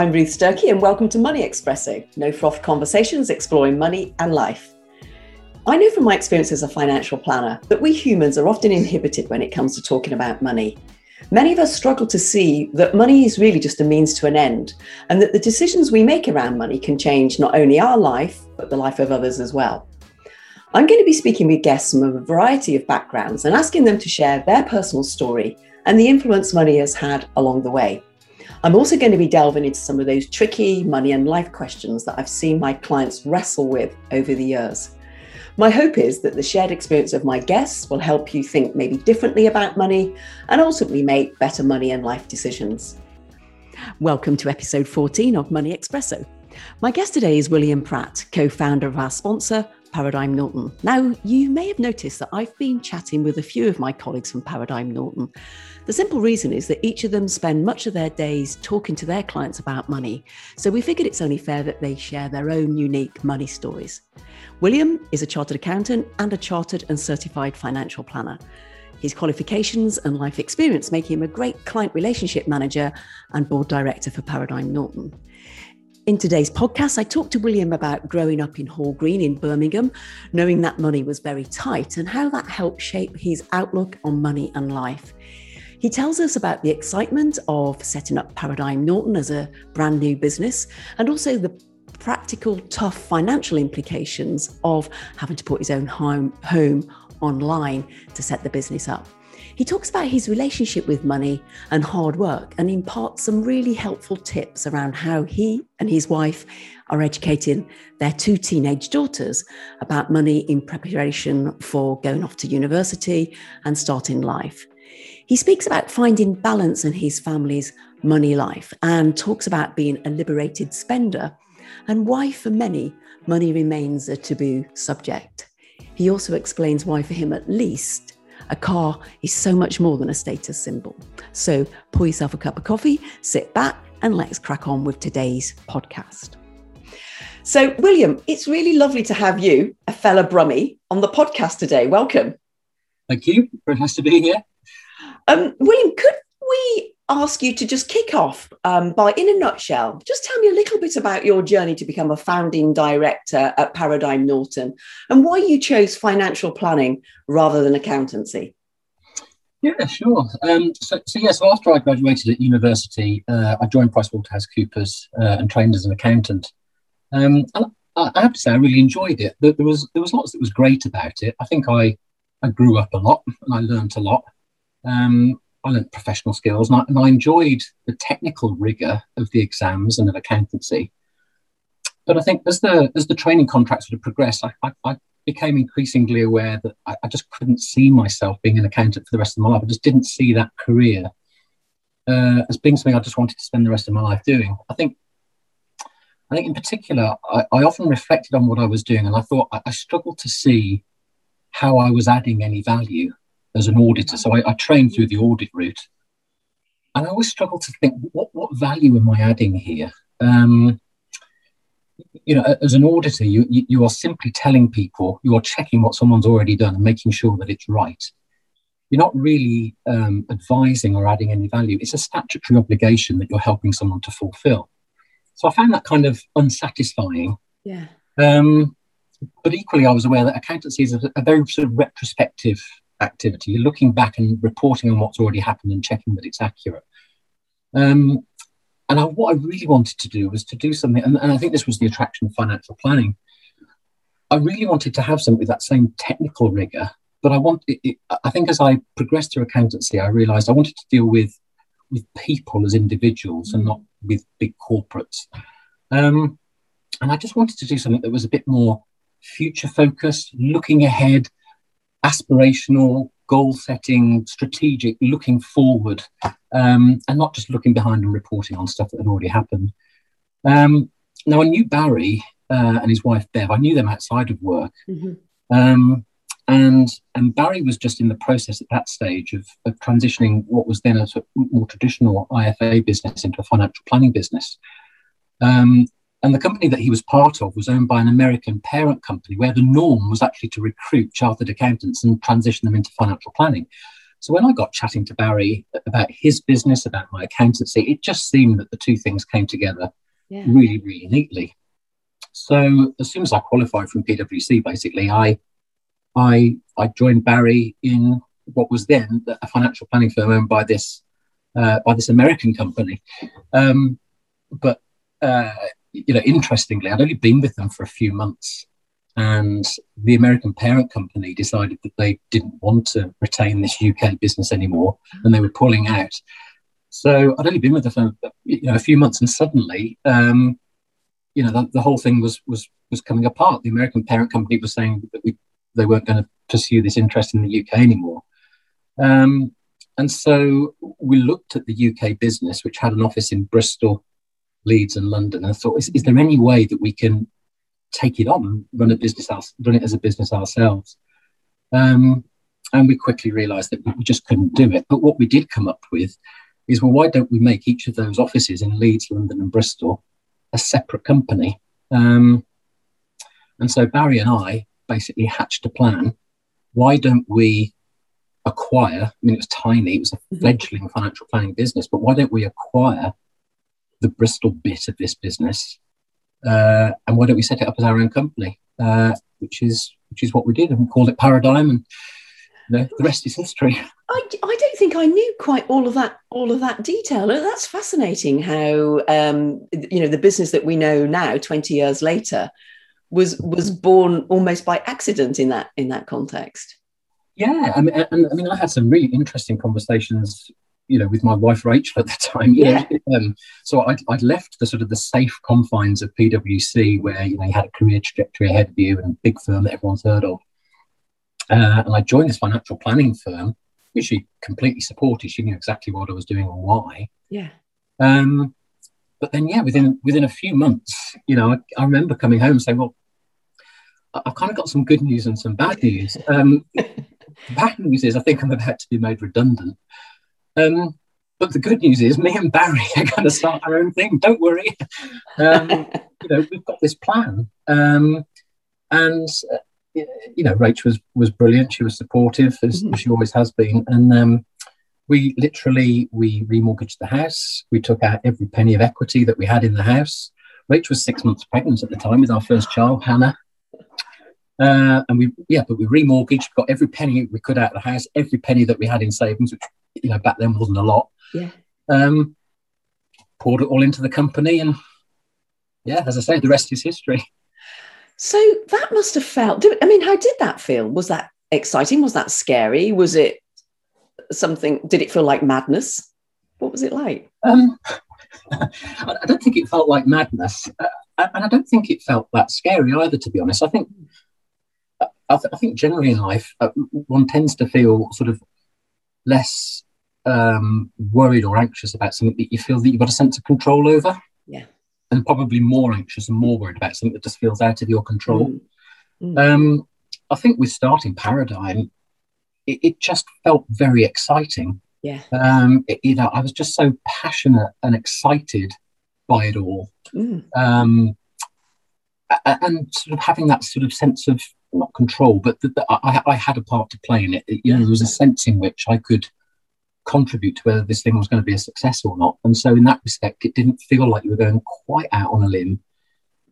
I'm Ruth Sturkey, and welcome to Money Espresso, no froth conversations exploring money and life. I know from my experience as a financial planner that we humans are often inhibited when it comes to talking about money. Many of us struggle to see that money is really just a means to an end, and that the decisions we make around money can change not only our life, but the life of others as well. I'm going to be speaking with guests from a variety of backgrounds and asking them to share their personal story and the influence money has had along the way. I'm also going to be delving into some of those tricky money and life questions that I've seen my clients wrestle with over the years. My hope is that the shared experience of my guests will help you think maybe differently about money and ultimately make better money and life decisions. Welcome to episode 14 of Money Espresso. My guest today is William Pratt, co founder of our sponsor, Paradigm Norton. Now, you may have noticed that I've been chatting with a few of my colleagues from Paradigm Norton. The simple reason is that each of them spend much of their days talking to their clients about money. So we figured it's only fair that they share their own unique money stories. William is a chartered accountant and a chartered and certified financial planner. His qualifications and life experience make him a great client relationship manager and board director for Paradigm Norton. In today's podcast, I talked to William about growing up in Hall Green in Birmingham, knowing that money was very tight, and how that helped shape his outlook on money and life. He tells us about the excitement of setting up Paradigm Norton as a brand new business and also the practical, tough financial implications of having to put his own home, home online to set the business up. He talks about his relationship with money and hard work and imparts some really helpful tips around how he and his wife are educating their two teenage daughters about money in preparation for going off to university and starting life. He speaks about finding balance in his family's money life and talks about being a liberated spender and why, for many, money remains a taboo subject. He also explains why, for him at least, a car is so much more than a status symbol. So pour yourself a cup of coffee, sit back, and let's crack on with today's podcast. So, William, it's really lovely to have you, a fellow Brummie, on the podcast today. Welcome. Thank you. Very nice to be here. Um, William, could we ask you to just kick off um, by, in a nutshell, just tell me a little bit about your journey to become a founding director at Paradigm Norton and why you chose financial planning rather than accountancy. Yeah, sure. Um, so, so, yeah, so after I graduated at university, uh, I joined PricewaterhouseCoopers uh, and trained as an accountant. Um, and I, I have to say, I really enjoyed it. There, there was there was lots that was great about it. I think I I grew up a lot and I learned a lot. Um, I learned professional skills and I, and I, enjoyed the technical rigor of the exams and of accountancy. But I think as the as the training contracts sort of progressed, I, I, I became increasingly aware that I, I, just couldn't see myself being an accountant for the rest of my life. I just didn't see that career uh, as being something I just wanted to spend the rest of my life doing. I think I think in particular, I, I often reflected on what I was doing and I thought I, I struggled to see how I was adding any value as an auditor. So I, I trained through the audit route. And I always struggle to think, what, what value am I adding here? Um, you know, as an auditor, you, you are simply telling people, you are checking what someone's already done and making sure that it's right. You're not really um, advising or adding any value. It's a statutory obligation that you're helping someone to fulfill. So I found that kind of unsatisfying. Yeah. Um, but equally, I was aware that accountancy is a, a very sort of retrospective activity. Looking back and reporting on what's already happened and checking that it's accurate. Um, and I, what I really wanted to do was to do something, and, and I think this was the attraction of financial planning. I really wanted to have something with that same technical rigor, but I want. It, it, I think as I progressed through accountancy, I realised I wanted to deal with with people as individuals and not with big corporates. Um, and I just wanted to do something that was a bit more future focused, looking ahead, aspirational, goal setting, strategic, looking forward, um, and not just looking behind and reporting on stuff that had already happened. Um, now, I knew Barry uh, and his wife Bev. I knew them outside of work. Mm-hmm. Um, and, and Barry was just in the process at that stage of, of transitioning what was then a sort of more traditional IFA business into a financial planning business. Um, and the company that he was part of was owned by an American parent company where the norm was actually to recruit chartered accountants and transition them into financial planning. So when I got chatting to Barry about his business, about my accountancy, it just seemed that the two things came together yeah. really, really neatly. So as soon as I qualified from PwC, basically, I I I joined Barry in what was then a financial planning firm owned by this uh, by this American company. Um, but uh, you know, interestingly, I'd only been with them for a few months, and the American parent company decided that they didn't want to retain this UK business anymore, and they were pulling out. So I'd only been with them you know a few months, and suddenly, um, you know, the, the, whole thing was was was coming apart. The American parent company was saying that we, they weren't going to pursue this interest in the UK anymore. Um, and so we looked at the UK business, which had an office in Bristol, Leeds, and London, and thought, is, is there any way that we can take it on run a business, run it as a business ourselves? Um, and we quickly realised that we just couldn't do it. But what we did come up with is, well, why don't we make each of those offices in Leeds, London, and Bristol a separate company? Um, and so Barry and I basically hatched a plan. Why don't we acquire, I mean, it was tiny, it was a mm-hmm. fledgling financial planning business, but why don't we acquire the Bristol bit of this business? Uh, and why don't we set it up as our own company? Uh, which is which is what we did, and we called it Paradigm, and you know, the rest is history. I, I don't think I knew quite all of that all of that detail. That's fascinating. How um, you know the business that we know now, twenty years later, was was born almost by accident in that in that context. Yeah, I mean, and, I mean, I had some really interesting conversations, you know, with my wife Rachel at the time. yeah. Know, um, so I'd, I'd left the sort of the safe confines of PwC, where you know you had a career trajectory ahead of you and a big firm that everyone's heard of. Uh, and I joined this financial planning firm, which she completely supported. She knew exactly what I was doing and why. Yeah. Um, but then, yeah, within within a few months, you know, I, I remember coming home and saying, "Well, I've kind of got some good news and some bad news." Um, the bad news is I think I'm about to be made redundant. Um, but the good news is me and Barry are going to start our own thing. Don't worry. Um, you know, we've got this plan. Um, and, uh, you know, Rach was, was brilliant. She was supportive, as mm-hmm. she always has been. And um, we literally, we remortgaged the house. We took out every penny of equity that we had in the house. Rach was six months pregnant at the time with our first child, Hannah. Uh, and we, yeah, but we remortgaged, got every penny we could out of the house, every penny that we had in savings, which, you know, back then wasn't a lot. Yeah. Um, poured it all into the company. And yeah, as I say, the rest is history. So that must have felt, I mean, how did that feel? Was that exciting? Was that scary? Was it something, did it feel like madness? What was it like? Um, I don't think it felt like madness. Uh, and I don't think it felt that scary either, to be honest. I think I, th- I think generally in life, uh, one tends to feel sort of less um, worried or anxious about something that you feel that you've got a sense of control over. Yeah. And probably more anxious and more worried about something that just feels out of your control. Mm. Mm. Um, I think with starting Paradigm, it, it just felt very exciting. Yeah. Um, it, you know, I was just so passionate and excited by it all. Mm. Um, and sort of having that sort of sense of not control, but that I, I, had a part to play in it. You know, there was a sense in which I could contribute to whether this thing was going to be a success or not. And so, in that respect, it didn't feel like you were going quite out on a limb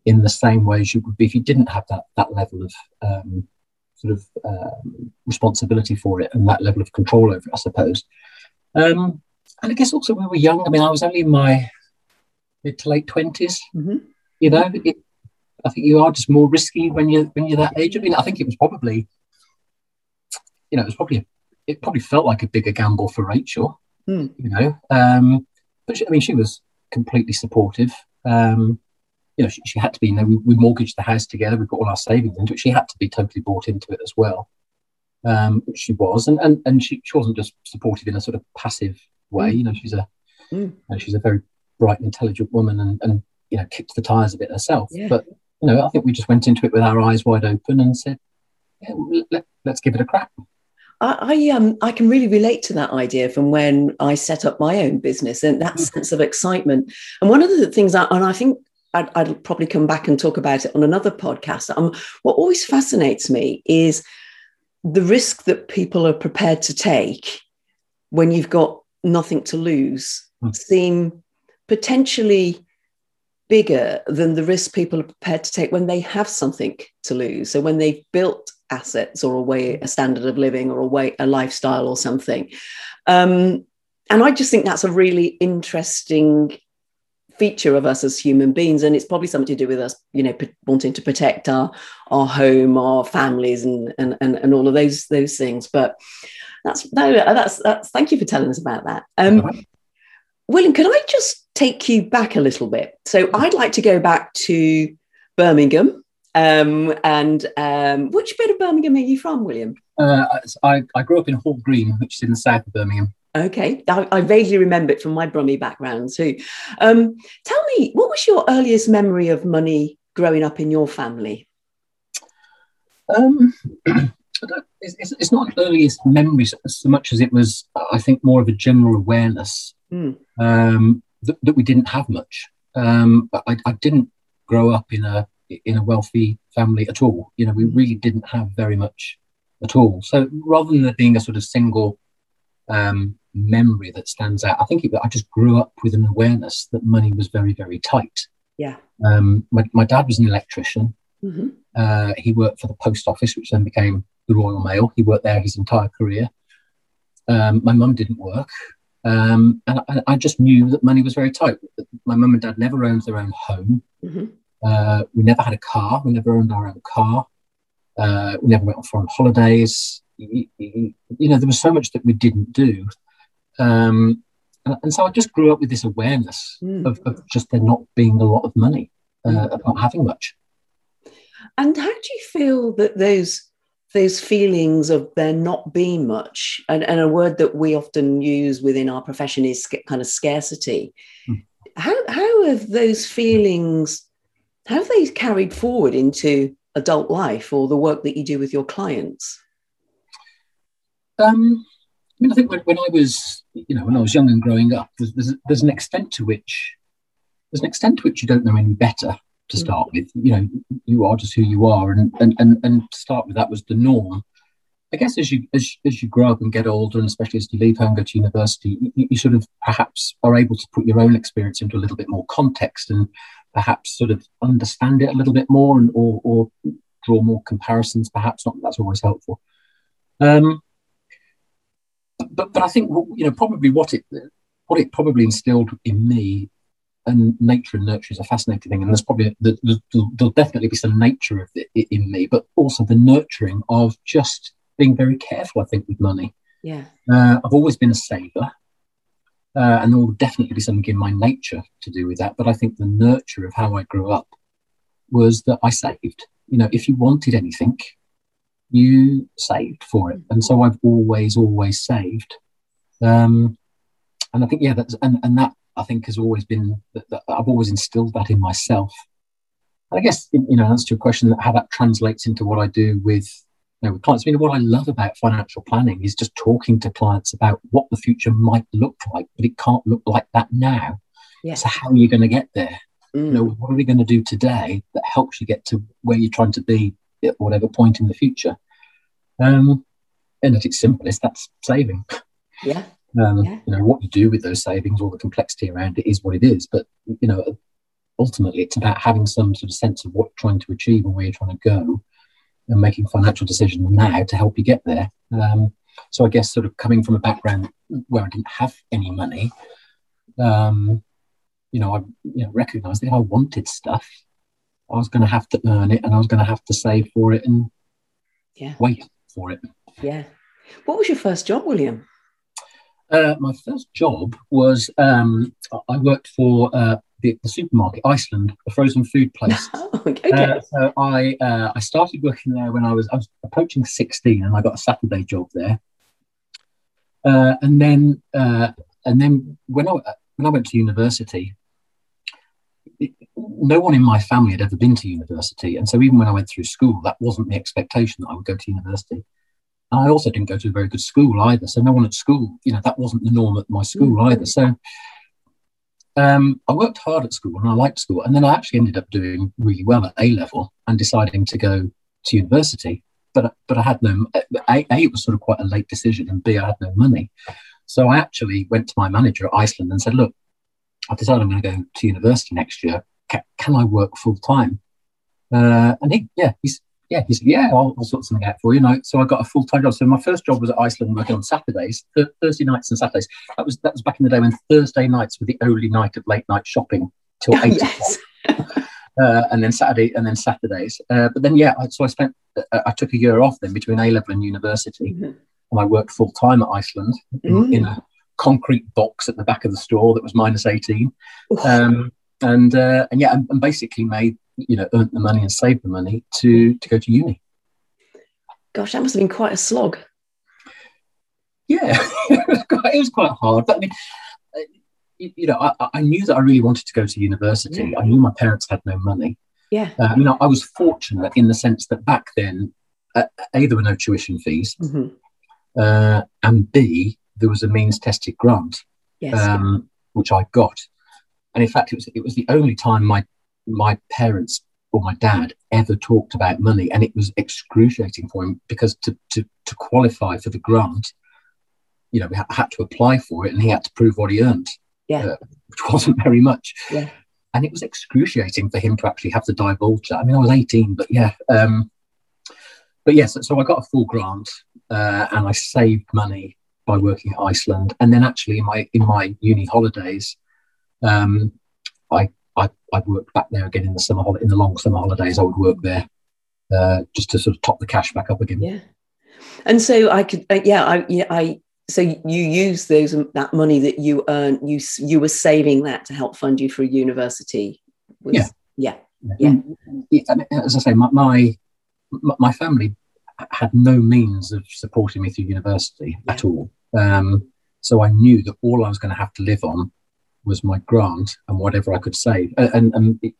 in the same way as you would be if you didn't have that that level of um, sort of um, responsibility for it and that level of control over it, I suppose. Um, and I guess also we were young. I mean, I was only in my mid to late 20s. Mm-hmm. You know, it, I think you are just more risky when you when you're that age. I mean, I think it was probably, you know, it was probably it probably felt like a bigger gamble for Rachel. Mm. You know, um, but she, I mean, she was completely supportive. Um, you know, she, she, had to be. You know, we, we, mortgaged the house together. We put all our savings into it. She had to be totally bought into it as well, um, which she was. And and and she, she wasn't just supportive in a sort of passive way. Mm. You know, she's a mm. you know, she's a very bright intelligent woman, and and you know, kicked the tires a bit herself. Yeah. But you know, I think we just went into it with our eyes wide open and said, yeah, let, us give it a crack. I, I, um I can really relate to that idea from when I set up my own business and that mm-hmm. sense of excitement. And one of the things, I, and I think I'd, I'd, probably come back and talk about it on another podcast. Um, what always fascinates me is the risk that people are prepared to take when you've got nothing to lose Mm. seem potentially bigger than the risk people are prepared to take when they have something to lose. So when they've built assets or a way, a standard of living or a way, a lifestyle or something. Um, and I just think that's a really interesting feature of us as human beings and it's probably something to do with us you know wanting to protect our our home our families and and and, and all of those those things but that's no that's that's thank you for telling us about that um. William could i just take you back a little bit so i'd like to go back to birmingham um and um which bit of birmingham are you from william Uh, I, I grew up in Hall Green, which is in the south of Birmingham. Okay, I, I vaguely remember it from my Brummy background too. Um, tell me, what was your earliest memory of money growing up in your family? Um, it's, it's, it's not earliest memories so much as it was, I think, more of a general awareness Hmm. um, that, that we didn't have much. Um, I, I didn't grow up in a in a wealthy family at all. You know, we really didn't have very much at all. So rather than there being a sort of single um, memory that stands out, I think it, I just grew up with an awareness that money was very, very tight. Yeah. Um, my, my dad was an electrician. Mhm. Uh, he worked for the post office, which then became the Royal Mail. He worked there his entire career. Um, my mum didn't work. Um, and I, I just knew that money was very tight. My mum and dad never owned their own home. Mhm. Uh, we never had a car. We never owned our own car. Uh, we never went on foreign holidays. You, you- you know, there was so much that we didn't do. Um, and, and so I just grew up with this awareness Mm. of, of just there not being a lot of money, uh, of not having much. And how do you feel that those those feelings of there not being much, and, and a word that we often use within our profession is kind of scarcity. Mm. How how have those feelings how have they carried forward into adult life or the work that you do with your clients? Um, I mean, I think when, when I was, you know, when I was young and growing up, there's, there's, there's an extent to which there's an extent to which you don't know any better to start with. You know, you are just who you are, and and and, and to start with, that was the norm. I guess as you as, as you grow up and get older, and especially as you leave home, go to university, you, you sort of perhaps are able to put your own experience into a little bit more context, and perhaps sort of understand it a little bit more, and or or draw more comparisons. Perhaps not. That's always helpful. Um, but but I think you know probably what it what it probably instilled in me, and nature and nurture is a fascinating thing, and there's probably the, the, there'll, definitely be some nature of it in me, but also the nurturing of just being very careful. I think with money, Yeah. uh, I've always been a saver. Uh, and there will definitely be something in my nature to do with that. But I think the nurture of how I grew up was that I saved. You know, if you wanted anything, you saved for it. And so I've always, always saved. Um, and I think, yeah, that's, and, and that I think has always been, I've always instilled that in myself. And I guess, you know, answer to your question, how that translates into what I do with, you know, with clients. I mean, what I love about financial planning is just talking to clients about what the future might look like, but it can't look like that now. Yeah. So how are you going to get there? Mm. you know, what are we going to do today that helps you get to where you're trying to be at whatever point in the future? Um, and at its simplest, that's saving. Yeah. Um, Yeah. You know, what you do with those savings, all the complexity around it is what it is. But, you know, ultimately it's about having some sort of sense of what you're trying to achieve and where you're trying to go and making financial decisions now to help you get there. Um, so I guess sort of coming from a background where I didn't have any money, um, you know, I you know, recognized that if I wanted stuff, I was going to have to earn it and I was going to have to save for it and Yeah. wait for it. Yeah. What was your first job, William? Uh, my first job was um, I worked for uh, the, the supermarket Iceland, a frozen food place. Oh, okay. Uh, so I uh, I started working there when I was I was approaching sixteen, and I got a Saturday job there. Uh, and then uh, and then when I when I went to university, it- no one in my family had ever been to university, and so even when I went through school, that wasn't the expectation that I would go to university. And I also didn't go to a very good school either, so no one at school, you know, that wasn't the norm at my school either. So um, I worked hard at school and I liked school. And then I actually ended up doing really well at A level and deciding to go to university. But, but I had no, A, A, it was sort of quite a late decision, and B, I had no money. So I actually went to my manager at Iceland and said, "Look, I've decided I'm going to go to university next year. Can, can I work full time?" Uh, and he, yeah, he's yeah, he said, yeah, I'll, I'll sort something out for you. know, so I got a full time job. So my first job was at Iceland, working on Saturdays, th- Thursday nights and Saturdays. That was that was back in the day when Thursday nights were the only night of late night shopping till Oh, eight yes. o'clock. Uh, and then Saturday and then Saturdays. Uh, but then yeah, I, so I spent uh, I took a year off then between A level and university, Mhm. and I worked full time at Iceland in, Mm. in a concrete box at the back of the store that was minus eighteen. Um, and uh, and yeah, and, and basically made you know earned the money and saved the money to to go to uni. Gosh, that must have been quite a slog. Yeah, it was quite, it was quite hard. But I mean, uh, you, know, I, I knew that I really wanted to go to university. I knew my parents had no money. Yeah. Uh, you know, I was fortunate in the sense that back then, uh, a there were no tuition fees, Mhm. uh, and b there was a means tested grant, Yes. um, which I got. And in fact, it was it was the only time my my parents or my dad ever talked about money, and it was excruciating for him because to to to qualify for the grant, you know, we ha- had to apply for it, and he had to prove what he earned, yeah. uh, which wasn't very much. Yeah. And it was excruciating for him to actually have to divulge that. I mean, I was 18, but yeah. Um, but yes, so, so I got a full grant, uh, and I saved money by working at Iceland. And then actually in my in my uni holidays, um, I, I I worked back there again in the summer in the long summer holidays. I would work there uh, just to sort of top the cash back up again. Yeah. And so I could, uh, yeah, I, yeah, I, so you use those, um, that money that you earn, you, you were saving that to help fund you for university. Was, Yeah. Yeah. Yeah. Yeah, and as I say, my, my my family had no means of supporting me through university at all. Um, so I knew that all I was going to have to live on was my grant and whatever I could save. And, and, it,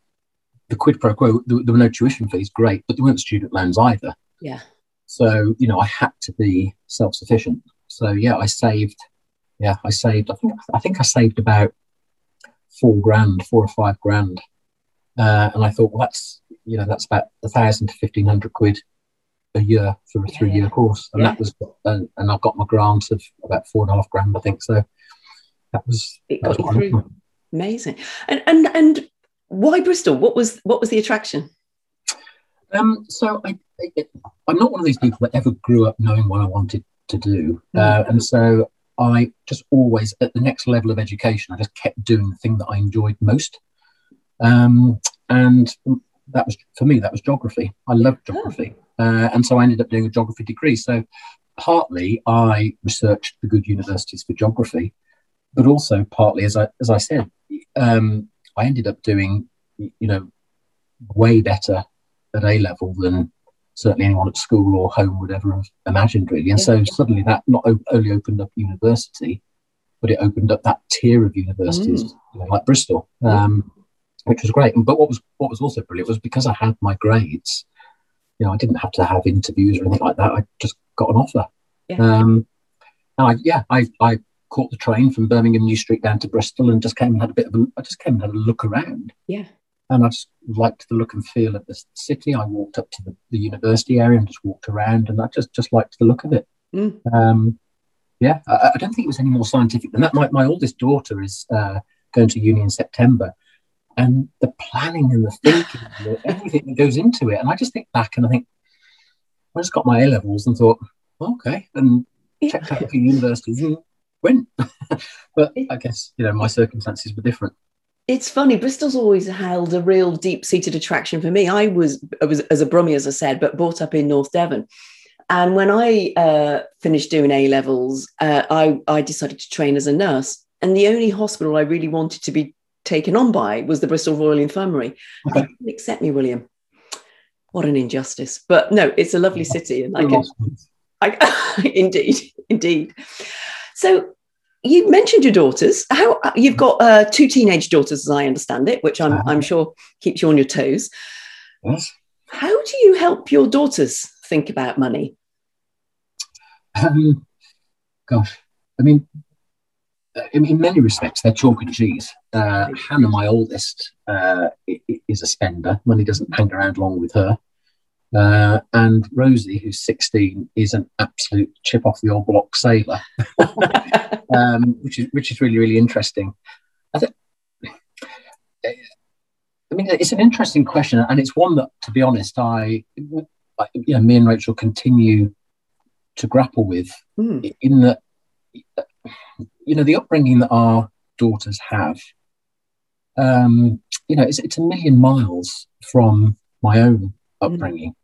the quid pro quo, there, there were no tuition fees, great, but there weren't student loans either. Yeah. So you know, I had to be self sufficient. So yeah, I saved. Yeah, I saved. I think I think I saved about four grand, four or five grand, uh, and I thought, well, that's you know, that's about a thousand to fifteen hundred quid a year for a Yeah, three year yeah. course, and Yeah. that was, and, and I got my grant of about four and a half grand, I think. So that was It that was got you through. Amazing. And, and, and why Bristol? What was, what was the attraction? Um, so I, I, I'm not one of these people that ever grew up knowing what I wanted to do, Mm. uh, and so I just always, at the next level of education, I just kept doing the thing that I enjoyed most, um, and that was for me that was geography. I loved geography, uh, and so I ended up doing a geography degree. So partly I researched the good universities for geography, but also partly, as I as I said, um, I ended up doing you know way better at A level than certainly anyone at school or home would ever have imagined, really. And so suddenly that not only opened up university, but it opened up that tier of universities, Mm. you know, like Bristol, um, which was great. And but what was what was also brilliant was because I had my grades. You know, I didn't have to have interviews or anything like that. I just got an offer. Yeah. Um, and I, yeah, I, I caught the train from Birmingham New Street down to Bristol and just came and had a bit of a, I just came and had a look around Yeah. and I just liked the look and feel of the city. I walked up to the, the university area and just walked around, and I just just liked the look of it. Mm. Um, yeah, I, I don't think it was any more scientific than that. My, my oldest daughter is uh, going to uni in September, and the planning and the thinking, and the- everything that goes into it. And I just think back and I think, I just got my A levels and thought, okay, and checked out a few universities and went. but I guess you know my circumstances were different. It's funny. Bristol's always held a real deep-seated attraction for me. I was, I was as a Brummie, as I said, but brought up in North Devon. And when I uh, finished doing A levels, uh, I, I decided to train as a nurse. And the only hospital I really wanted to be taken on by was the Bristol Royal Infirmary. Okay. They didn't accept me, William. What an injustice! But no, it's a lovely city, and I can I, indeed, indeed. So you mentioned your daughters. How you've got uh, two teenage daughters, as I understand it, which I'm. I'm sure keeps you on your toes. Yes. How do you help your daughters think about money? Um, gosh, I mean, uh, in, in many respects, they're chalk and cheese. Uh, Hannah, my oldest, uh, is a spender. Money doesn't hang around long with her. Uh, and Rosie, who's 16, is an absolute chip off the old block sailor, um, which is which is really really interesting. I, th- I mean, it's an interesting question, and it's one that, to be honest, I, I you know, me and Rachel continue to grapple with. Mm. In that, you know, the upbringing that our daughters have, um, you know, it's, it's a million miles from my own hmm. upbringing.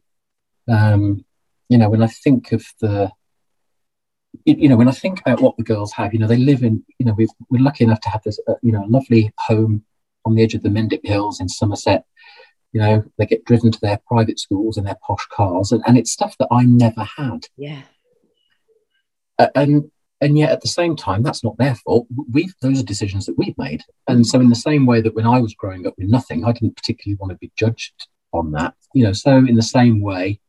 Um, you know, when I think of the, you know, when I think about what the girls have, you know, they live in, you know, we are lucky enough to have this, uh, you know, lovely home on the edge of the Mendip Hills in Somerset. You know, they get driven to their private schools in their posh cars, and, and it's stuff that I never had. Yeah. Uh, and and yet at the same time, that's not their fault. We've those are decisions that we've made. And so, in the same way that when I was growing up with nothing, I didn't particularly want to be judged on that. You know, so in the same way,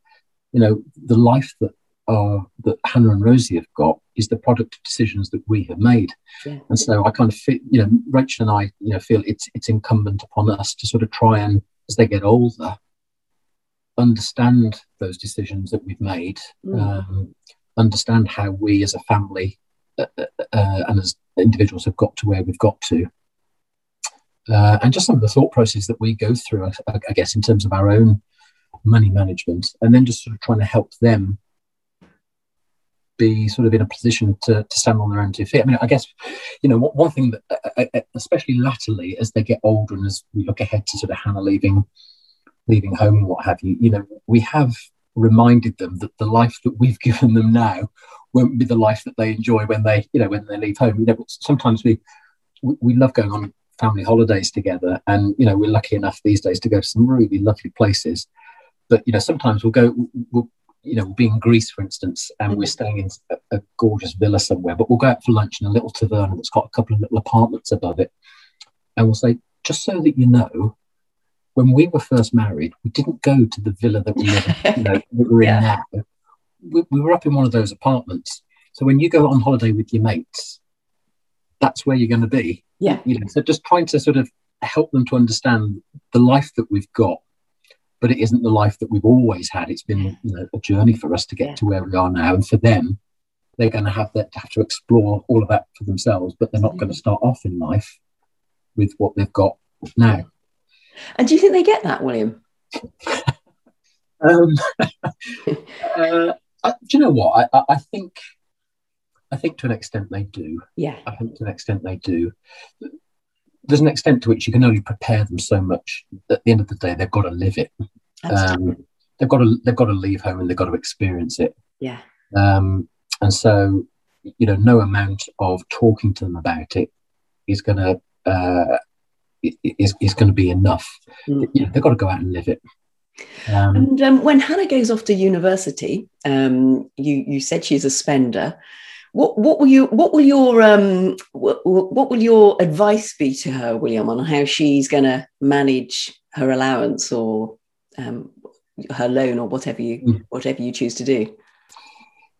you know, the life that uh, that Hannah and Rosie have got is the product of decisions that we have made. Yeah. And so I kind of feel, you know, Rachel and I, you know, feel it's it's incumbent upon us to sort of try and, as they get older, understand those decisions that we've made, mm. um, understand how we as a family uh, uh, uh, and as individuals have got to where we've got to. Uh, and just some of the thought process that we go through, I, I guess, in terms of our own money management, and then just sort of trying to help them be sort of in a position to, to stand on their own two feet. I mean, I guess, you know, one thing that, uh, uh, especially latterly, as they get older and as we look ahead to sort of Hannah leaving, leaving home and what have you, you know, we have reminded them that the life that we've given them now won't be the life that they enjoy when they, you know, when they leave home. You know, sometimes we we love going on family holidays together, and you know, we're lucky enough these days to go to some really lovely places but you know sometimes we'll go we'll you know we'll be in greece for instance and mm-hmm. we're staying in a, a, gorgeous villa somewhere but we'll go out for lunch in a little taverna that's got a couple of little apartments above it. And we'll say just so that you know when we were first married we didn't go to the villa that we live in, you know that we're yeah. in now we, we were up in one of those apartments. So when you go on holiday with your mates that's where you're going to be. Yeah. You know so just trying to sort of help them to understand the life that we've got but it isn't the life that we've always had. It's been you know, a journey for us to get yeah. to where we are now, and for them, they're going to have that have to explore all of that for themselves. But they're not mm. going to start off in life with what they've got now. And do you think they get that, William? um, uh, I, do you know what? I, I, I think I think to an extent they do. Yeah. I think to an extent they do there's an extent to which you can only prepare them so much. At the end of the day, they've got to live it. Um, they've got to they've got to leave home and they've got to experience it. Yeah. Um, and so, you know, no amount of talking to them about it is going to uh, is is going to be enough. Mm. You know, they've got to go out and live it. Um, and um, when Hannah goes off to university, um, you you said she's a spender. What what will you what will your um what, what will your advice be to her, William, on how she's going to manage her allowance or um, her loan or whatever you mm. whatever you choose to do?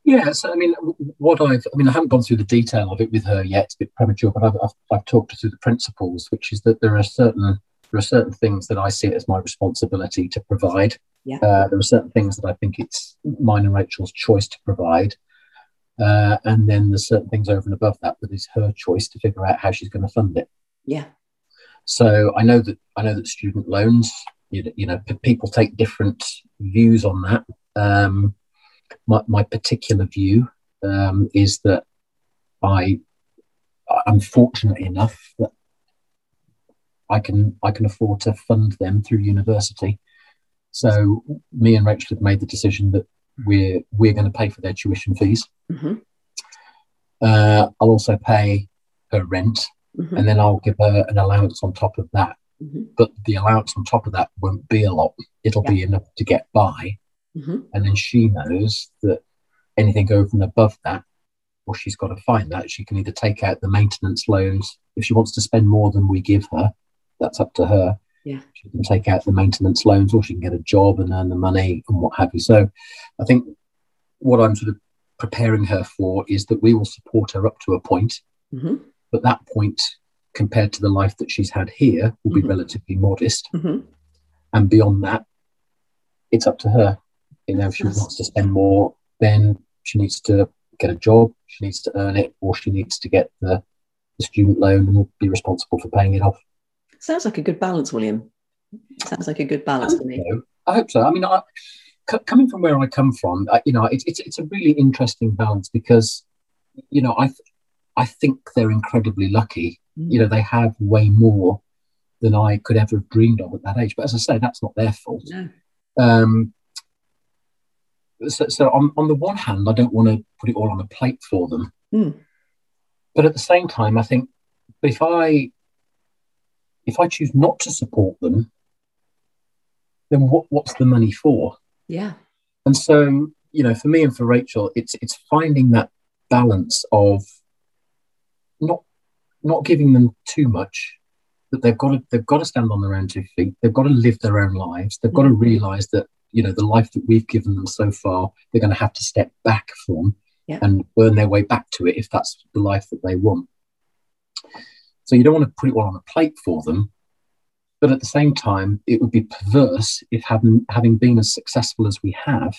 Yeah, so I mean, what I've, I mean, I haven't gone through the detail of it with her yet. It's a bit premature, but I've, I've, I've talked her through the principles, which is that there are certain there are certain things that I see it as my responsibility to provide. Yeah. Uh, there are certain things that I think it's mine and Rachel's choice to provide. Uh, and then there's certain things over and above that but it's her choice to figure out how she's going to fund it. Yeah. So I know that I know that student loans, you know, you know people take different views on that. Um, my, my particular view um, is that I I'm fortunate enough that I can I can afford to fund them through university. So me and Rachel have made the decision that we're we're going to pay for their tuition fees. Mm-hmm. Uh, I'll also pay her rent, mm-hmm. and then I'll give her an allowance on top of that. Mm-hmm. But the allowance on top of that won't be a lot. It'll yeah. be enough to get by, mm-hmm. and then she knows that anything over and above that, well, she's got to find that. She can either take out the maintenance loans if she wants to spend more than we give her. That's up to her yeah. She can take out the maintenance loans or she can get a job and earn the money and what have you. So I think what I'm sort of preparing her for is that we will support her up to a point, mm-hmm. but that point compared to the life that she's had here will be mm-hmm. relatively modest. Mm-hmm. And beyond that, it's up to her. You know, if she wants to spend more, then she needs to get a job, she needs to earn it, or she needs to get the, the student loan and be responsible for paying it off. Sounds like a good balance, William. Sounds like a good balance to me. So. I hope so. I mean, I, c- coming from where I come from, I, you know, it's, it's it's a really interesting balance because, you know, I th- I think they're incredibly lucky. Mm. You know, they have way more than I could ever have dreamed of at that age. But as I say, that's not their fault. No. Um, so, so on, on the one hand, I don't want to put it all on a plate for them. Mm. But at the same time, I think if I if I choose not to support them, then what, what's the money for? Yeah. And so, you know, for me and for Rachel, it's it's finding that balance of not not giving them too much, that they've got to they've got to stand on their own two feet. They've got to live their own lives. They've got to mm-hmm. realise that you know the life that we've given them so far, they're going to have to step back from yeah. and earn their way back to it if that's the life that they want. So you don't want to put it all on a plate for them, but at the same time, it would be perverse if having having been as successful as we have,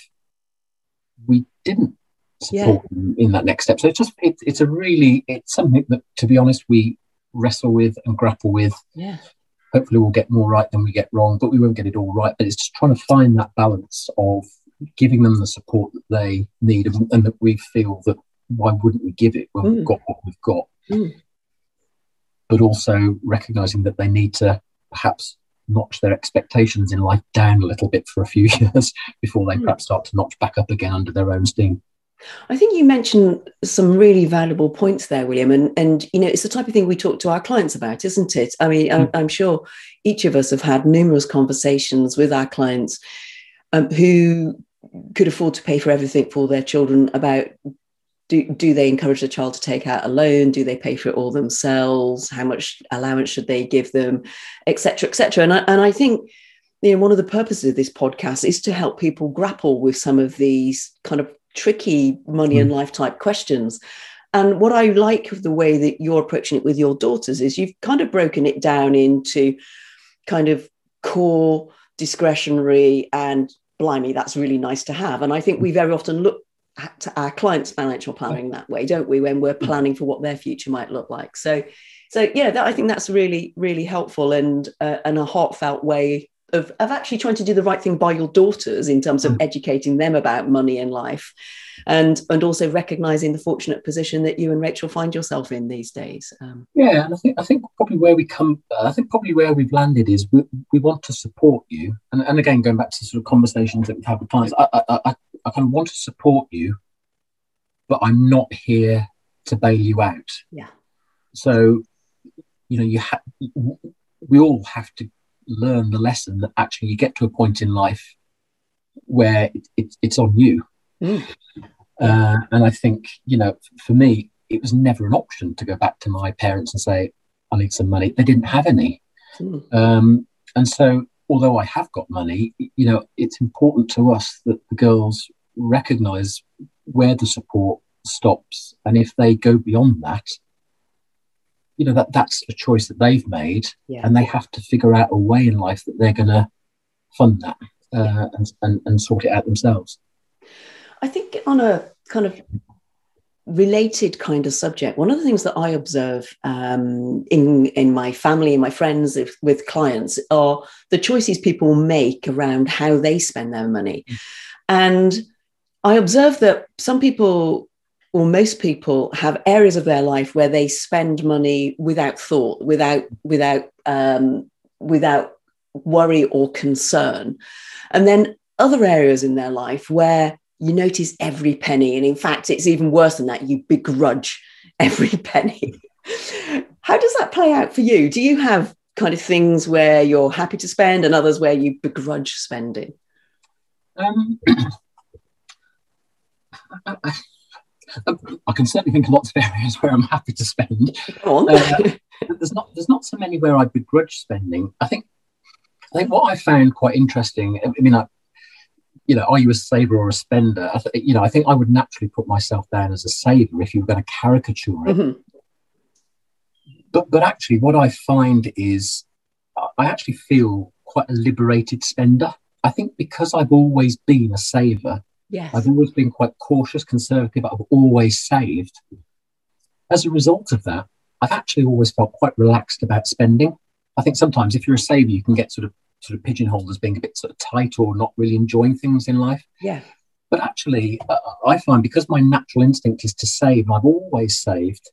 we didn't support yeah. them in that next step. So it's just it, it's a really it's something that, to be honest, we wrestle with and grapple with. Yeah. Hopefully, we'll get more right than we get wrong, but we won't get it all right. But it's just trying to find that balance of giving them the support that they need and, and that we feel that why wouldn't we give it when mm. we've got what we've got. Mm. But also recognizing that they need to perhaps notch their expectations in life down a little bit for a few years before they mm. perhaps start to notch back up again under their own steam. I think you mentioned some really valuable points there, William, and and you know it's the type of thing we talk to our clients about, isn't it? I mean, mm. I'm, sure each of us have had numerous conversations with our clients um, who could afford to pay for everything for their children about do, do they encourage the child to take out a loan? Do they pay for it all themselves? How much allowance should they give them? Etc etc and I, and I think you know one of the purposes of this podcast is to help people grapple with some of these kind of tricky money and hmm. life type questions. And what I like of the way that you're approaching it with your daughters is you've kind of broken it down into kind of core discretionary and blimey that's really nice to have. And i think we hmm. very often look our clients' financial planning that way, don't we? When we're planning for what their future might look like. So, so yeah, that, I think that's really, really helpful and uh, and a heartfelt way of of actually trying to do the right thing by your daughters in terms of mm. educating them about money and life, and and also recognizing the fortunate position that you and Rachel find yourself in these days. Um, yeah, and I think I think probably where we come, I think probably where we've landed is we, we want to support you, and, and again going back to sort of conversations that we've had with clients, I, I, I I kind of want to support you, but I'm not here to bail you out. Yeah. So, you know, you have we all have to learn the lesson that actually you get to a point in life where it, it, it's on you. Mm. Uh, and I think, you know, for me, it was never an option to go back to my parents and say, I need some money. They didn't have any. Mm. Um, and so, although I have got money, you know, it's important to us that the girls recognize where the support stops and if they go beyond that you know that that's a choice that they've made yeah. and they have to figure out a way in life that they're going to fund that uh, yeah. and, and, and sort it out themselves i think on a kind of related kind of subject one of the things that i observe um, in in my family and my friends if, with clients are the choices people make around how they spend their money mm. and I observe that some people or most people have areas of their life where they spend money without thought, without without um, without worry or concern, and then other areas in their life where you notice every penny, and in fact, it's even worse than that. You begrudge every penny. How does that play out for you? Do you have kind of things where you're happy to spend, and others where you begrudge spending? Um, I, I, can certainly think of lots of areas where I'm happy to spend. Uh, there's not there's not so many where I begrudge spending. I think I think what I found quite interesting. I mean, I, you know, are you a saver or a spender? I th- you know, I think I would naturally put myself down as a saver if you were going to caricature it. Mm-hmm. But but actually, what I find is I actually feel quite a liberated spender. I think because I've always been a saver, Yes. I've always been quite cautious, conservative. I've always saved. As a result of that, I've actually always felt quite relaxed about spending. I think sometimes if you're a saver, you can get sort of sort of pigeonholed as being a bit sort of tight or not really enjoying things in life. yeah. But actually, uh, I find because my natural instinct is to save, and I've always saved.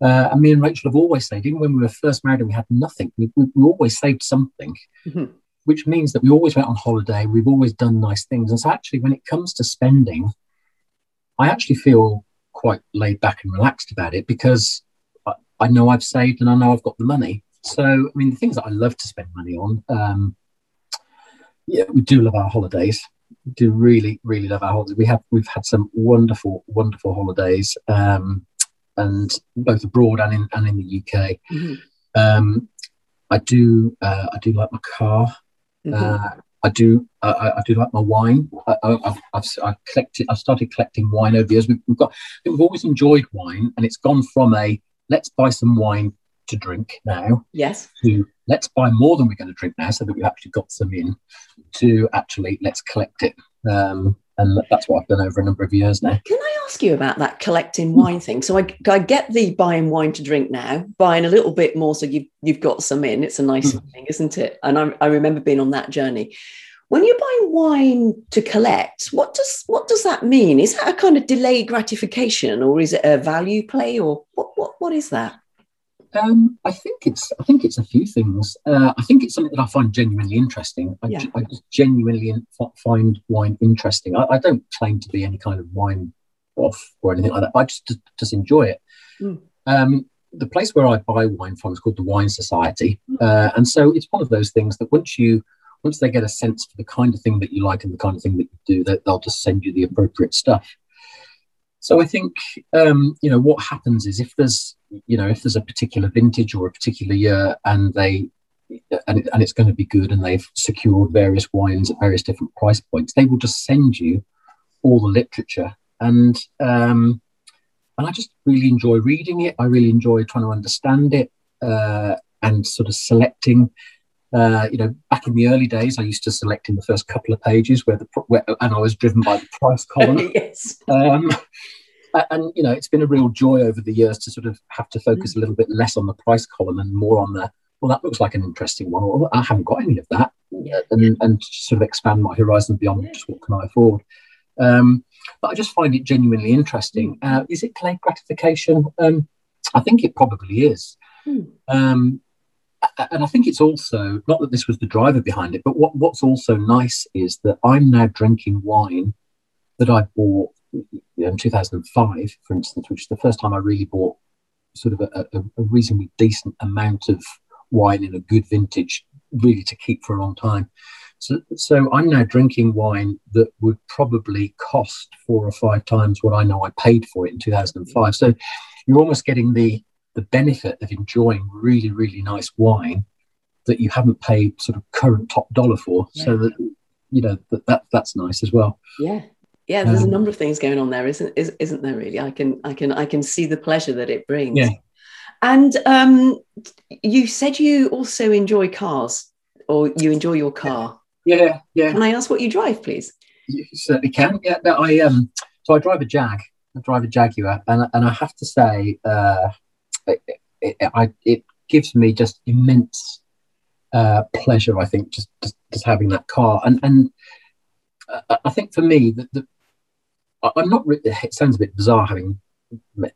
Uh, and me and Rachel have always saved. Even when we were first married and we had nothing, we, we, we always saved something, Mhm. Which means that we always went on holiday. We've always done nice things. And so, actually, when it comes to spending, I actually feel quite laid back and relaxed about it because I, I know I've saved and I know I've got the money. So, I mean, the things that I love to spend money on, um, yeah, we do love our holidays. We do really, really love our holidays. We have we've had some wonderful, wonderful holidays, um, and both abroad and in and in the UK. Mhm. Um, I do uh, I do like my car. Mhm. Uh, I do I, I- do like my wine. I, I, I've, I've, I've collected I've started collecting wine over the years. We've, we've got we've always enjoyed wine, and it's gone from a let's buy some wine to drink now yes. to let's buy more than we're going to drink now, so that we've actually got some in. To actually let's collect it, um, and that's what I've done over a number of years now. Can I ask you about that collecting wine thing? So I, I get the buying wine to drink now, buying a little bit more so you've, you've got some in. It's a nice hmm. thing, isn't it? And I, I remember being on that journey. When you're buying wine to collect, what does what does that mean? Is that a kind of delayed gratification, or is it a value play, or what what, what is that? Um, I think it's I think it's a few things. Uh, I think it's something that I find genuinely interesting. I, Yeah. I just genuinely find wine interesting. I, I don't claim to be any kind of wine off or anything like that. I just just, just enjoy it. Mm. Um, the place where I buy wine from is called the Wine Society, uh, and so it's one of those things that once you once they get a sense for the kind of thing that you like and the kind of thing that you do, that they'll just send you the appropriate stuff. So I think um, you know what happens is if there's you know if there's a particular vintage or a particular year and they and, and it's going to be good and they've secured various wines at various different price points, they will just send you all the literature and um, and I just really enjoy reading it. I really enjoy trying to understand it uh, and sort of selecting. Uh, you know, back in the early days, I used to select in the first couple of pages where the where, and I was driven by the price column. yes. Um, and you know, it's been a real joy over the years to sort of have to focus a little bit less on the price column and more on the well, that looks like an interesting one, or I haven't got any of that, Yeah. and and sort of expand my horizon beyond just what can I afford. Um, but I just find it genuinely interesting. Uh, is it delayed gratification? Um, I think it probably is. Hmm. Um, and I think it's also not that this was the driver behind it, but what, what's also nice is that I'm now drinking wine that I bought in 2005, for instance, which is the first time I really bought sort of a, a, a reasonably decent amount of wine in a good vintage, really to keep for a long time. So, so I'm now drinking wine that would probably cost four or five times what I know I paid for it in 2005. So you're almost getting the the benefit of enjoying really, really nice wine that you haven't paid sort of current top dollar for. So that you know that, that that's nice as well. Yeah. Yeah, there's a Um, number of things going on there, isn't is, isn't there? Really, I can I can I can see the pleasure that it brings. Yeah. And um, you said you also enjoy cars, or you enjoy your car. Yeah, yeah. Can I ask what you drive, please? You certainly can. Yeah, no, I um, so I drive a Jag. I drive a Jaguar, and and I have to say, uh, it, it, I it gives me just immense uh, pleasure. I think just, just just having that car, and and uh, I think for me that I'm not. Re- it sounds a bit bizarre having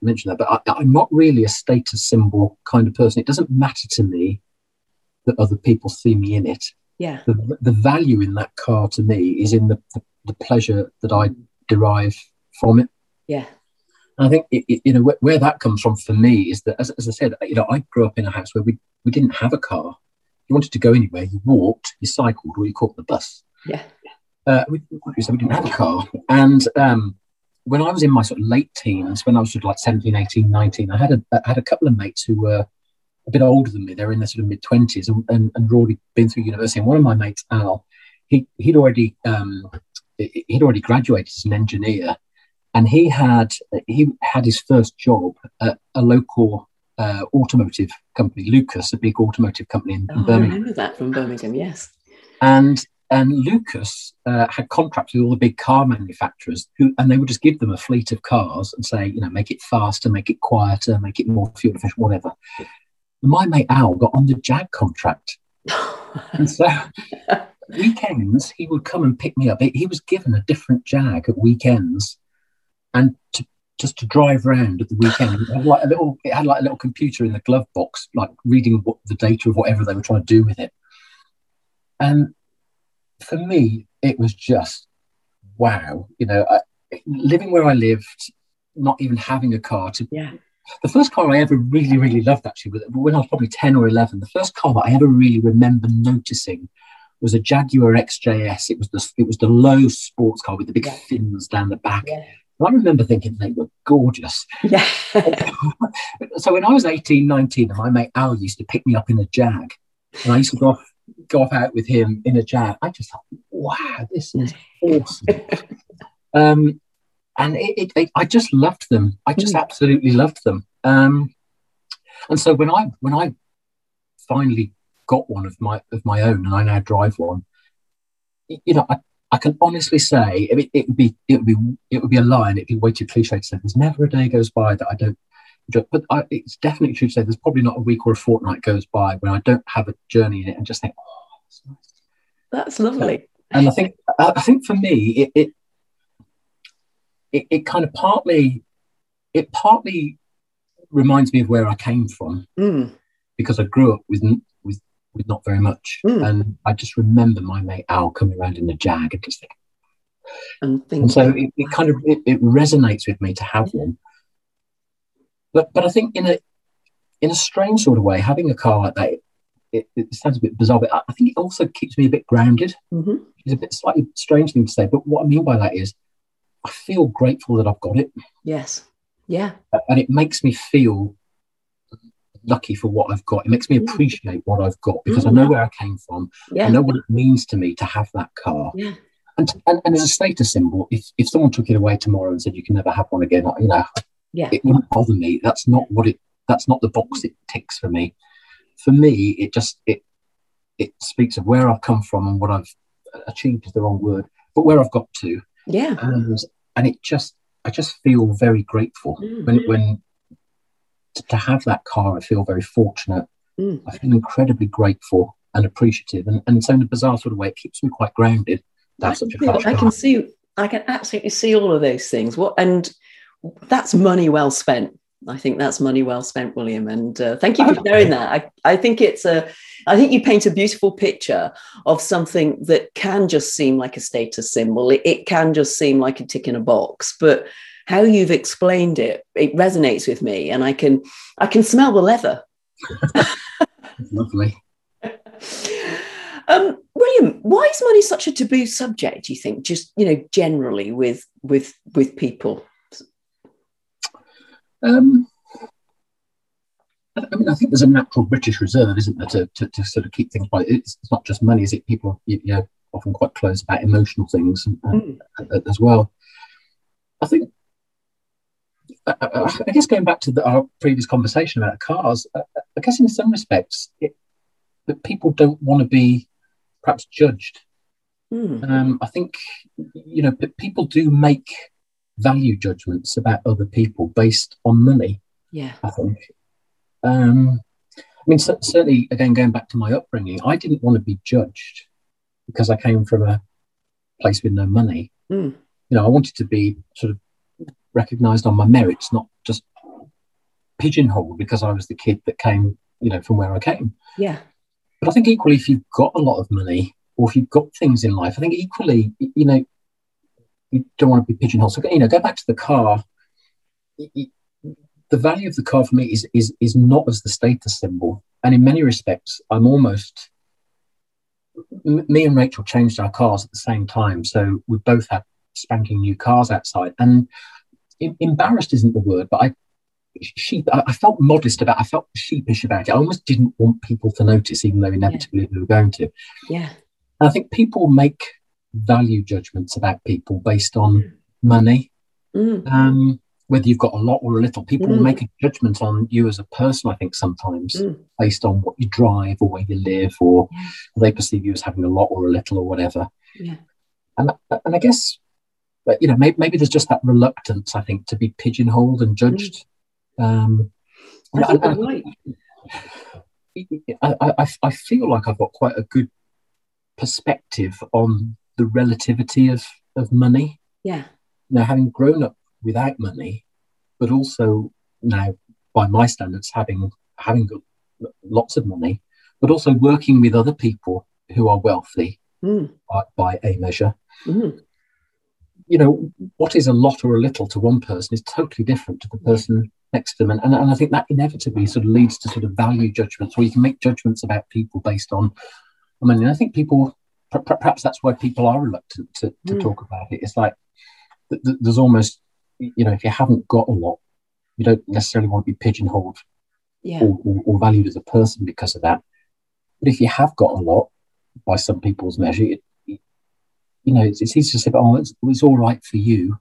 mentioned that, but I, I'm not really a status symbol kind of person. It doesn't matter to me that other people see me in it Yeah. the, the value in that car to me is in the, the, the pleasure that I derive from it. Yeah. And I think it, it- you know where, where that comes from for me is that, as, as I said, you know, I grew up in a house where we we didn't have a car. You wanted to go anywhere, you walked, you cycled, or you caught the bus. Yeah. Uh, we, so we didn't have a car. And um, when I was in my sort of late teens, when I was sort of like 17, 18, 19, I had a, I had a couple of mates who were a bit older than me. They were in their sort of mid 20s and, and, and already been through university. And one of my mates, Al, he, he'd already um, he'd already graduated as an engineer and he had he had his first job at a local uh, automotive company, Lucas, a big automotive company in, in Oh, I Birmingham remember that from Birmingham. Yes. and and Lucas uh, had contracts with all the big car manufacturers, who and they would just give them a fleet of cars and say, you know, make it faster, make it quieter, make it more fuel efficient, whatever. My mate Al got on the Jag contract, and so weekends he would come and pick me up. He was given a different Jag at weekends, and to, just to drive around at the weekend. It had like a little, it had like a little computer in the glove box, like reading what, the data of whatever they were trying to do with it. And for me, it was just wow. You know, I, living where I lived, not even having a car. To yeah. The first car I ever really, really loved actually, was when I was probably ten or eleven. The first car that I ever really remember noticing was a Jaguar XJS. It was the it was the low sports car with the big yeah. fins down the back. Yeah. I remember thinking they were gorgeous. Yeah. so when I was 18, 19, and my mate Al used to pick me up in a Jag, and I used to go off go off out with him in a jag. I just thought, wow, this is awesome. um, and it, it, it, I just loved them. I just mm. absolutely loved them. Um, and so when I when I finally got one of my of my own, and I now drive one, you know, I, I can honestly say it, it would be it would be it would be a lie, and it'd be way too cliche to say. There's never a day goes by that I don't but I, it's definitely true to say there's probably not a week or a fortnight goes by when I don't have a journey in it and just think, oh, that's nice. That's lovely. and I think I think for me it, it it, it kind of partly it partly reminds me of where I came from mm. because I grew up with with not very much, mm. and I just remember my mate Al coming around in the Jag and just thinking. And, and so it, it, kind of it, it, resonates with me to have one but but I think in a in a strange sort of way, having a car like that, it, it sounds a bit bizarre, but I think it also keeps me a bit grounded. Mm-hmm. It's a bit slightly strange thing to say, but what I mean by that is I feel grateful that I've got it. Yes. Yeah. And it makes me feel lucky for what I've got. It makes me mm. appreciate what I've got because mm-hmm. I know where I came from. Yeah. I know what it means to me to have that car. Yeah. And, and, and as a status symbol, if, if someone took it away tomorrow and said you can never have one again, you know, yeah. it wouldn't bother me. That's not what it. That's not the box it ticks for me. For me, it just it it speaks of where I've come from and what I've achieved is the wrong word, but where I've got to. Yeah. And and it just I just feel very grateful mm. when when to, to, have that car. I feel very fortunate. Mm. I feel incredibly grateful and appreciative, and and so in a bizarre sort of way, it keeps me quite grounded. That's such a I can see. I can absolutely see all of those things. What and that's money well spent. I think that's money well spent, William. And uh, thank you for sharing that. I, I think it's a, I think you paint a beautiful picture of something that can just seem like a status symbol. It, it can just seem like a tick in a box, but how you've explained it, it resonates with me, and I can, I can smell the leather. Lovely. Um, William, why is money such a taboo subject? Do you think, just you know, generally with with with people? Um, I mean, I think there's a natural British reserve, isn't there, to, to, to sort of keep things quiet. It's, not just money, is it? People you know, often quite close about emotional things and, mm. as well. I think, I, I guess going back to the, our previous conversation about cars, I, I guess in some respects, it, that people don't want to be perhaps judged. Mm. Um, I think, you know, people do make value judgments about other people based on money. Yeah. I think. Um, I mean, certainly, again, going back to my upbringing, I didn't want to be judged because I came from a place with no money. Mm. You know, I wanted to be sort of recognized on my merits, not just pigeonholed because I was the kid that came, you know, from where I came. Yeah. But I think equally, if you've got a lot of money or if you've got things in life, I think equally, you know, you don't want to be pigeonholed. So you know, go back to the car. The value of the car for me is is is not as the status symbol, and in many respects, I'm almost. Me and Rachel changed our cars at the same time, so we both had spanking new cars outside. And embarrassed isn't the word, but I sheep. I felt modest about. I felt sheepish about it. I almost didn't want people to notice, even though inevitably yeah. we were going to. Yeah. And I think people make value judgments about people based on money. Mm. Um, whether you've got a lot or a little. People mm. make a judgment on you as a person, I think, sometimes mm. based on what you drive or where you live, or yeah. they perceive you as having a lot or a little or whatever. Yeah. And, and I guess, you know, maybe, maybe there's just that reluctance, I think, to be pigeonholed and judged. Um, I, think and, right. I, I, I feel like I've got quite a good perspective on the relativity of, of money. Yeah. Now, having grown up without money, but also now, by my standards, having having lots of money, but also working with other people who are wealthy mm. by, by, a measure. Mm. You know, what is a lot or a little to one person is totally different to the person next to them. And, and, and I think that inevitably sort of leads to sort of value judgments where you can make judgments about people based on, I mean, I think people, perhaps that's why people are reluctant to, to mm. talk about it. It's like th- th- there's almost you know, if you haven't got a lot, you don't necessarily want to be pigeonholed yeah. or, or, or, valued as a person because of that. But if you have got a lot, by some people's measure, it, you know, it's, it's, easy to say, "Oh, it's, it's all right for you."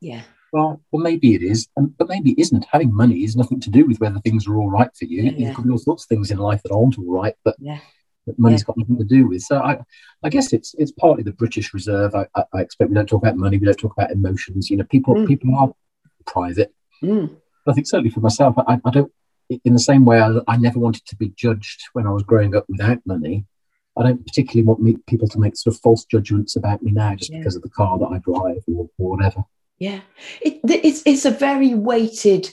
Yeah. Well, well, maybe it is, but maybe it isn't. Having money is nothing to do with whether things are all right for you. Yeah. There could be all sorts of things in life that aren't all right, but yeah that money's yeah. got nothing to do with. So I, I guess it's it's partly the British Reserve. I, I, I, expect we don't talk about money, we don't talk about emotions. You know, people mm. people are private. Mm. I think certainly for myself, I, I don't. In the same way, I, I, never wanted to be judged when I was growing up without money. I don't particularly want me, people to make sort of false judgments about me now just yeah. because of the car that I drive or, or whatever. Yeah, it, it's it's a very weighted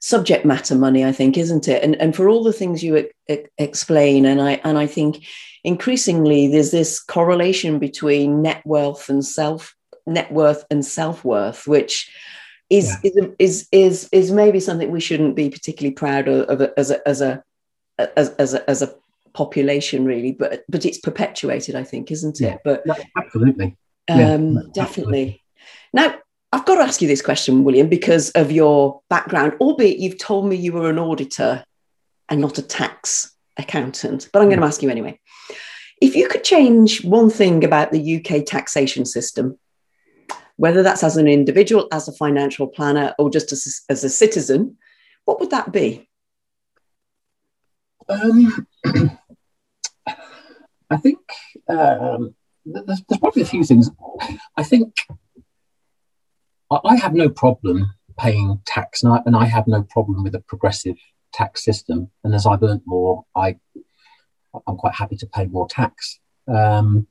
subject matter money i think isn't it and and for all the things you e- explain and i and i think increasingly there's this correlation between net wealth and self net worth and self-worth which is yeah. is, is is is maybe something we shouldn't be particularly proud of, of as a as a as, as a as a population really but but it's perpetuated i think isn't it yeah. but absolutely um yeah, definitely absolutely. now I've got to ask you this question, William, because of your background, albeit you've told me you were an auditor and not a tax accountant, but I'm going to ask you anyway. If you could change one thing about the UK taxation system, whether that's as an individual, as a financial planner, or just as, as a citizen, what would that be? Um, I think um, there's, there's probably a few things. I think I have no problem paying tax, and I, and I have no problem with a progressive tax system. And as I've earned more, I I'm quite happy to pay more tax. Um,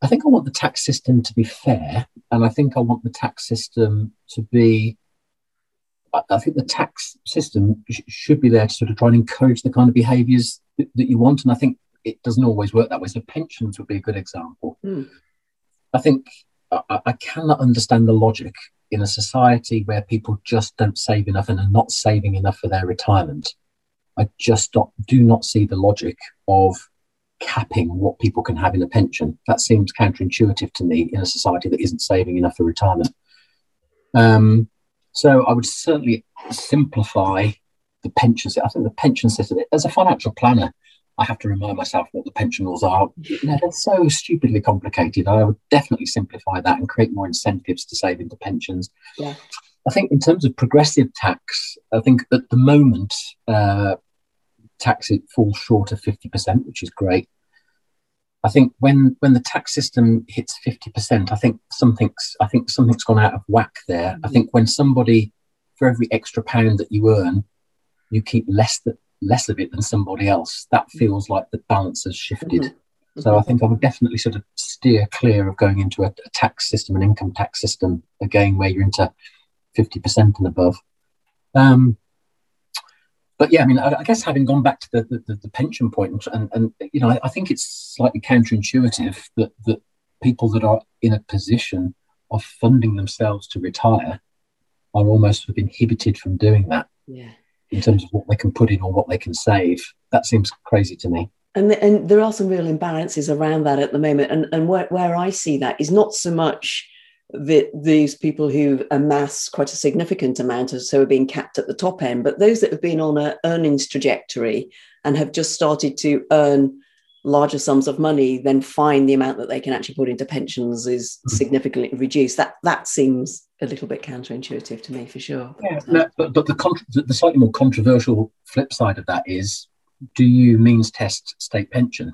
I think I want the tax system to be fair, and I think I want the tax system to be. I think the tax system sh- should be there to sort of try and encourage the kind of behaviours that, you want, and I think it doesn't always work that way. So pensions would be a good example. Mm. I think I, I cannot understand the logic in a society where people just don't save enough and are not saving enough for their retirement. I just not, do not see the logic of capping what people can have in a pension. That seems counterintuitive to me in a society that isn't saving enough for retirement. Um, so I would certainly simplify the pension. I think the pension system, as a financial planner, I have to remind myself what the pension rules are. You know, they're so stupidly complicated. I would definitely simplify that and create more incentives to save into pensions. Yeah. I think in terms of progressive tax, I think at the moment uh, tax it falls short of fifty percent, which is great. I think when when the tax system hits fifty percent, I think something's I think something's gone out of whack there. Mm-hmm. I think when somebody for every extra pound that you earn, you keep less that less of it than somebody else, that mm. feels like the balance has shifted. Mm-hmm. So I think I would definitely sort of steer clear of going into a, a tax system, an income tax system again, where you're into 50% and above. Um, but yeah, I mean, I, I, guess having gone back to the, the, the pension point, and, and you know, I, I, think it's slightly counterintuitive that, that people that are in a position of funding themselves to retire are almost sort of inhibited from doing that. Yeah in terms of what they can put in or what they can save. That seems crazy to me. And, the, and there are some real imbalances around that at the moment. And, and where, where I see that is not so much that these people who amass quite a significant amount of so are being capped at the top end, but those that have been on an earnings trajectory and have just started to earn larger sums of money, then find the amount that they can actually put into pensions is mm. significantly reduced. That that seems a little bit counterintuitive to me, for sure. Yeah, no, but but the, contra- the slightly more controversial flip side of that is, do you means test state pension?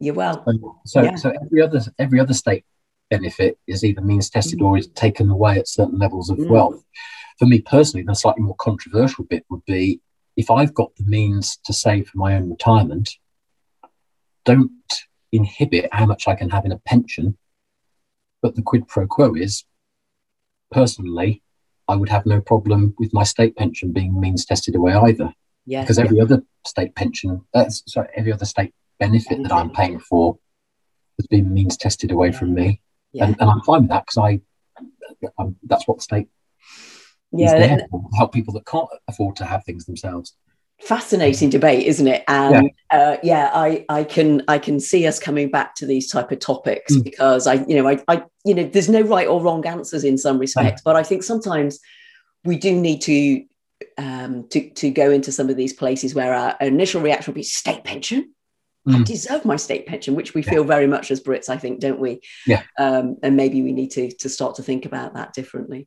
Yeah, well, so yeah. so every other every other state benefit is either means tested mm. or is taken away at certain levels of mm. wealth. For me personally, the slightly more controversial bit would be if I've got the means to save for my own retirement, don't inhibit how much I can have in a pension. But the quid pro quo is, personally, I would have no problem with my state pension being means tested away either. Yeah. Because every yeah. other state pension, uh, sorry, every other state benefit that I'm paying for has been means tested away from me. Yeah. And, and I'm fine with that because I, I'm, that's what the state yeah, is there for, help people that can't afford to have things themselves fascinating debate isn't it and yeah. Uh, yeah i i can i can see us coming back to these type of topics mm. because i you know I, I you know there's no right or wrong answers in some respects but i think sometimes we do need to um to to go into some of these places where our initial reaction will be state pension mm. I deserve my state pension, which we yeah. feel very much as Brits, I think, don't we? Yeah. Um, and maybe we need to to start to think about that differently.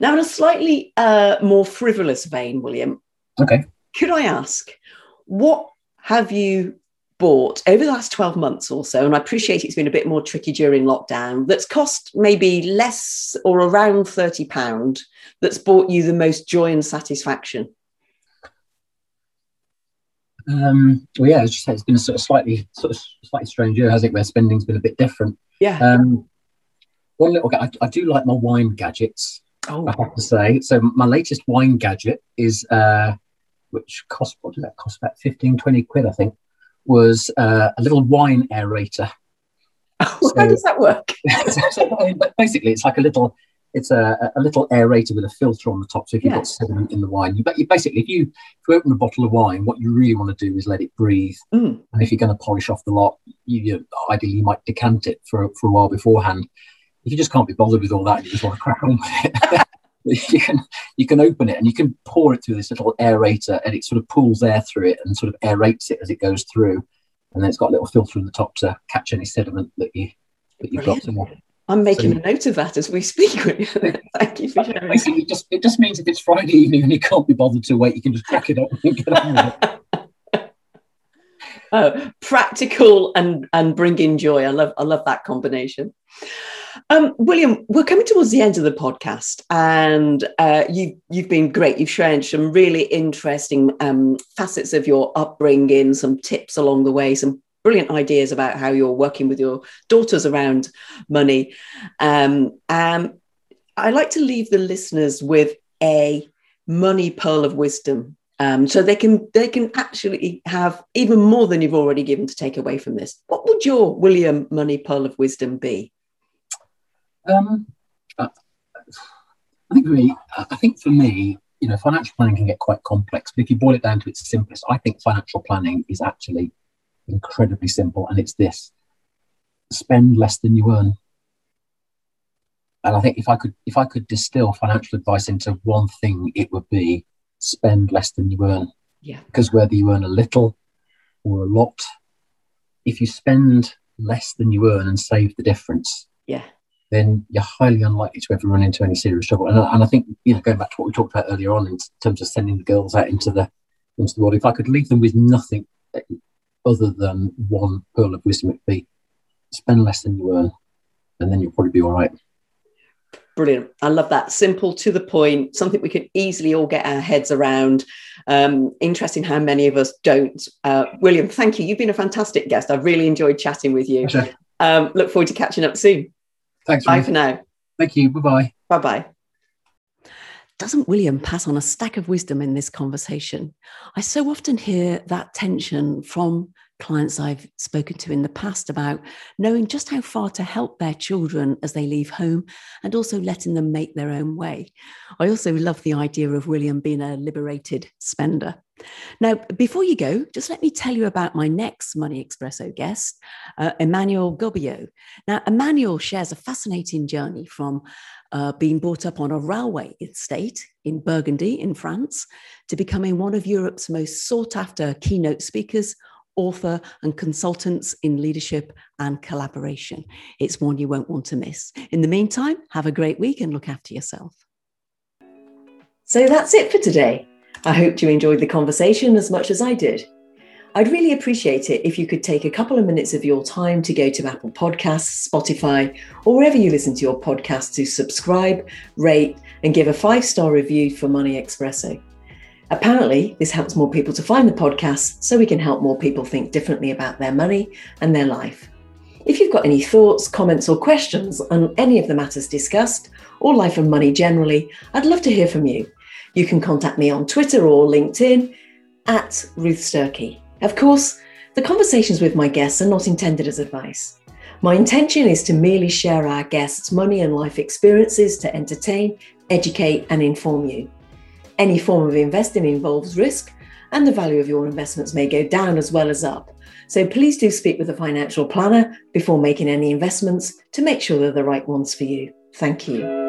Now, in a slightly uh, more frivolous vein, William. Okay could I ask, what have you bought over the last 12 months or so? And I appreciate it's been a bit more tricky during lockdown, that's cost maybe less or around £30, that's brought you the most joy and satisfaction? Um, well, yeah, as you said, it's been a sort of slightly, sort of slightly strange year, has it? Where spending's been a bit different. Yeah. Um, one little, I, I do like my wine gadgets. Oh. I have to say. So my latest wine gadget is uh, which cost what did that cost? About 15 20 quid i think was uh, a little wine aerator. So, how does that work? Basically it's like a little it's a, a little aerator with a filter on the top. So if you've yeah. got sediment in the wine you, you basically if you if you open a bottle of wine what you really want to do is let it breathe. Mm. and if you're going to polish off the lot you, you ideally you might decant it for, for a while beforehand. If you just can't be bothered with all that you just want to crack on with it you can you can open it and you can pour it through this little aerator and it sort of pulls air through it and sort of aerates it as it goes through and then it's got a little filter in the top to catch any sediment that you that you've got I'm making so, a note of that as we speak. Thank you for sharing. It just, it just means if it's Friday evening and you can't be bothered to wait, you can just crack it up and get on with it. oh, practical and and bringing joy. I love I love that combination. Um, William, we're coming towards the end of the podcast, and uh, you, you've been great. You've shared some really interesting um, facets of your upbringing, some tips along the way, some brilliant ideas about how you're working with your daughters around money. Um, um, I like to leave the listeners with a money pearl of wisdom um, so they can they can actually have even more than you've already given to take away from this. What would your William money pearl of wisdom be? Um, I think for me, I think for me, you know, financial planning can get quite complex. But if you boil it down to its simplest, I think financial planning is actually incredibly simple, and it's this: spend less than you earn. And I think if I could, if I could distill financial advice into one thing, it would be spend less than you earn. Yeah. Because whether you earn a little or a lot, if you spend less than you earn and save the difference, yeah, then you're highly unlikely to ever run into any serious trouble. And, and I think, you know, going back to what we talked about earlier on in terms of sending the girls out into the into the world, if I could leave them with nothing other than one pearl of wisdom, it'd be spend less than you earn, and then you'll probably be all right. Brilliant. I love that. Simple to the point, something we can easily all get our heads around. Um, interesting how many of us don't. Uh, William, thank you. You've been a fantastic guest. I've really enjoyed chatting with you. Um, look forward to catching up soon. Thanks. Bye for now. Thank you. Bye bye. Bye bye. Doesn't William pass on a stack of wisdom in this conversation? I so often hear that tension from clients I've spoken to in the past about knowing just how far to help their children as they leave home and also letting them make their own way. I also love the idea of William being a liberated spender. Now, before you go, just let me tell you about my next Money Espresso guest, uh, Emmanuel Gobillot. Now, Emmanuel shares a fascinating journey from uh, being brought up on a railway estate in Burgundy in France to becoming one of Europe's most sought after keynote speakers author, and consultants in leadership and collaboration. It's one you won't want to miss. In the meantime, have a great week and look after yourself. So that's it for today. I hope you enjoyed the conversation as much as I did. I'd really appreciate it if you could take a couple of minutes of your time to go to Apple Podcasts, Spotify, or wherever you listen to your podcast to subscribe, rate, and give a five star review for Money Espresso. Apparently, this helps more people to find the podcast so we can help more people think differently about their money and their life. If you've got any thoughts, comments, or questions on any of the matters discussed, or life and money generally, I'd love to hear from you. You can contact me on Twitter or LinkedIn at Ruth Sturkey. Of course, the conversations with my guests are not intended as advice. My intention is to merely share our guests' money and life experiences to entertain, educate, and inform you. Any form of investing involves risk, and the value of your investments may go down as well as up. So please do speak with a financial planner before making any investments to make sure they're the right ones for you. Thank you.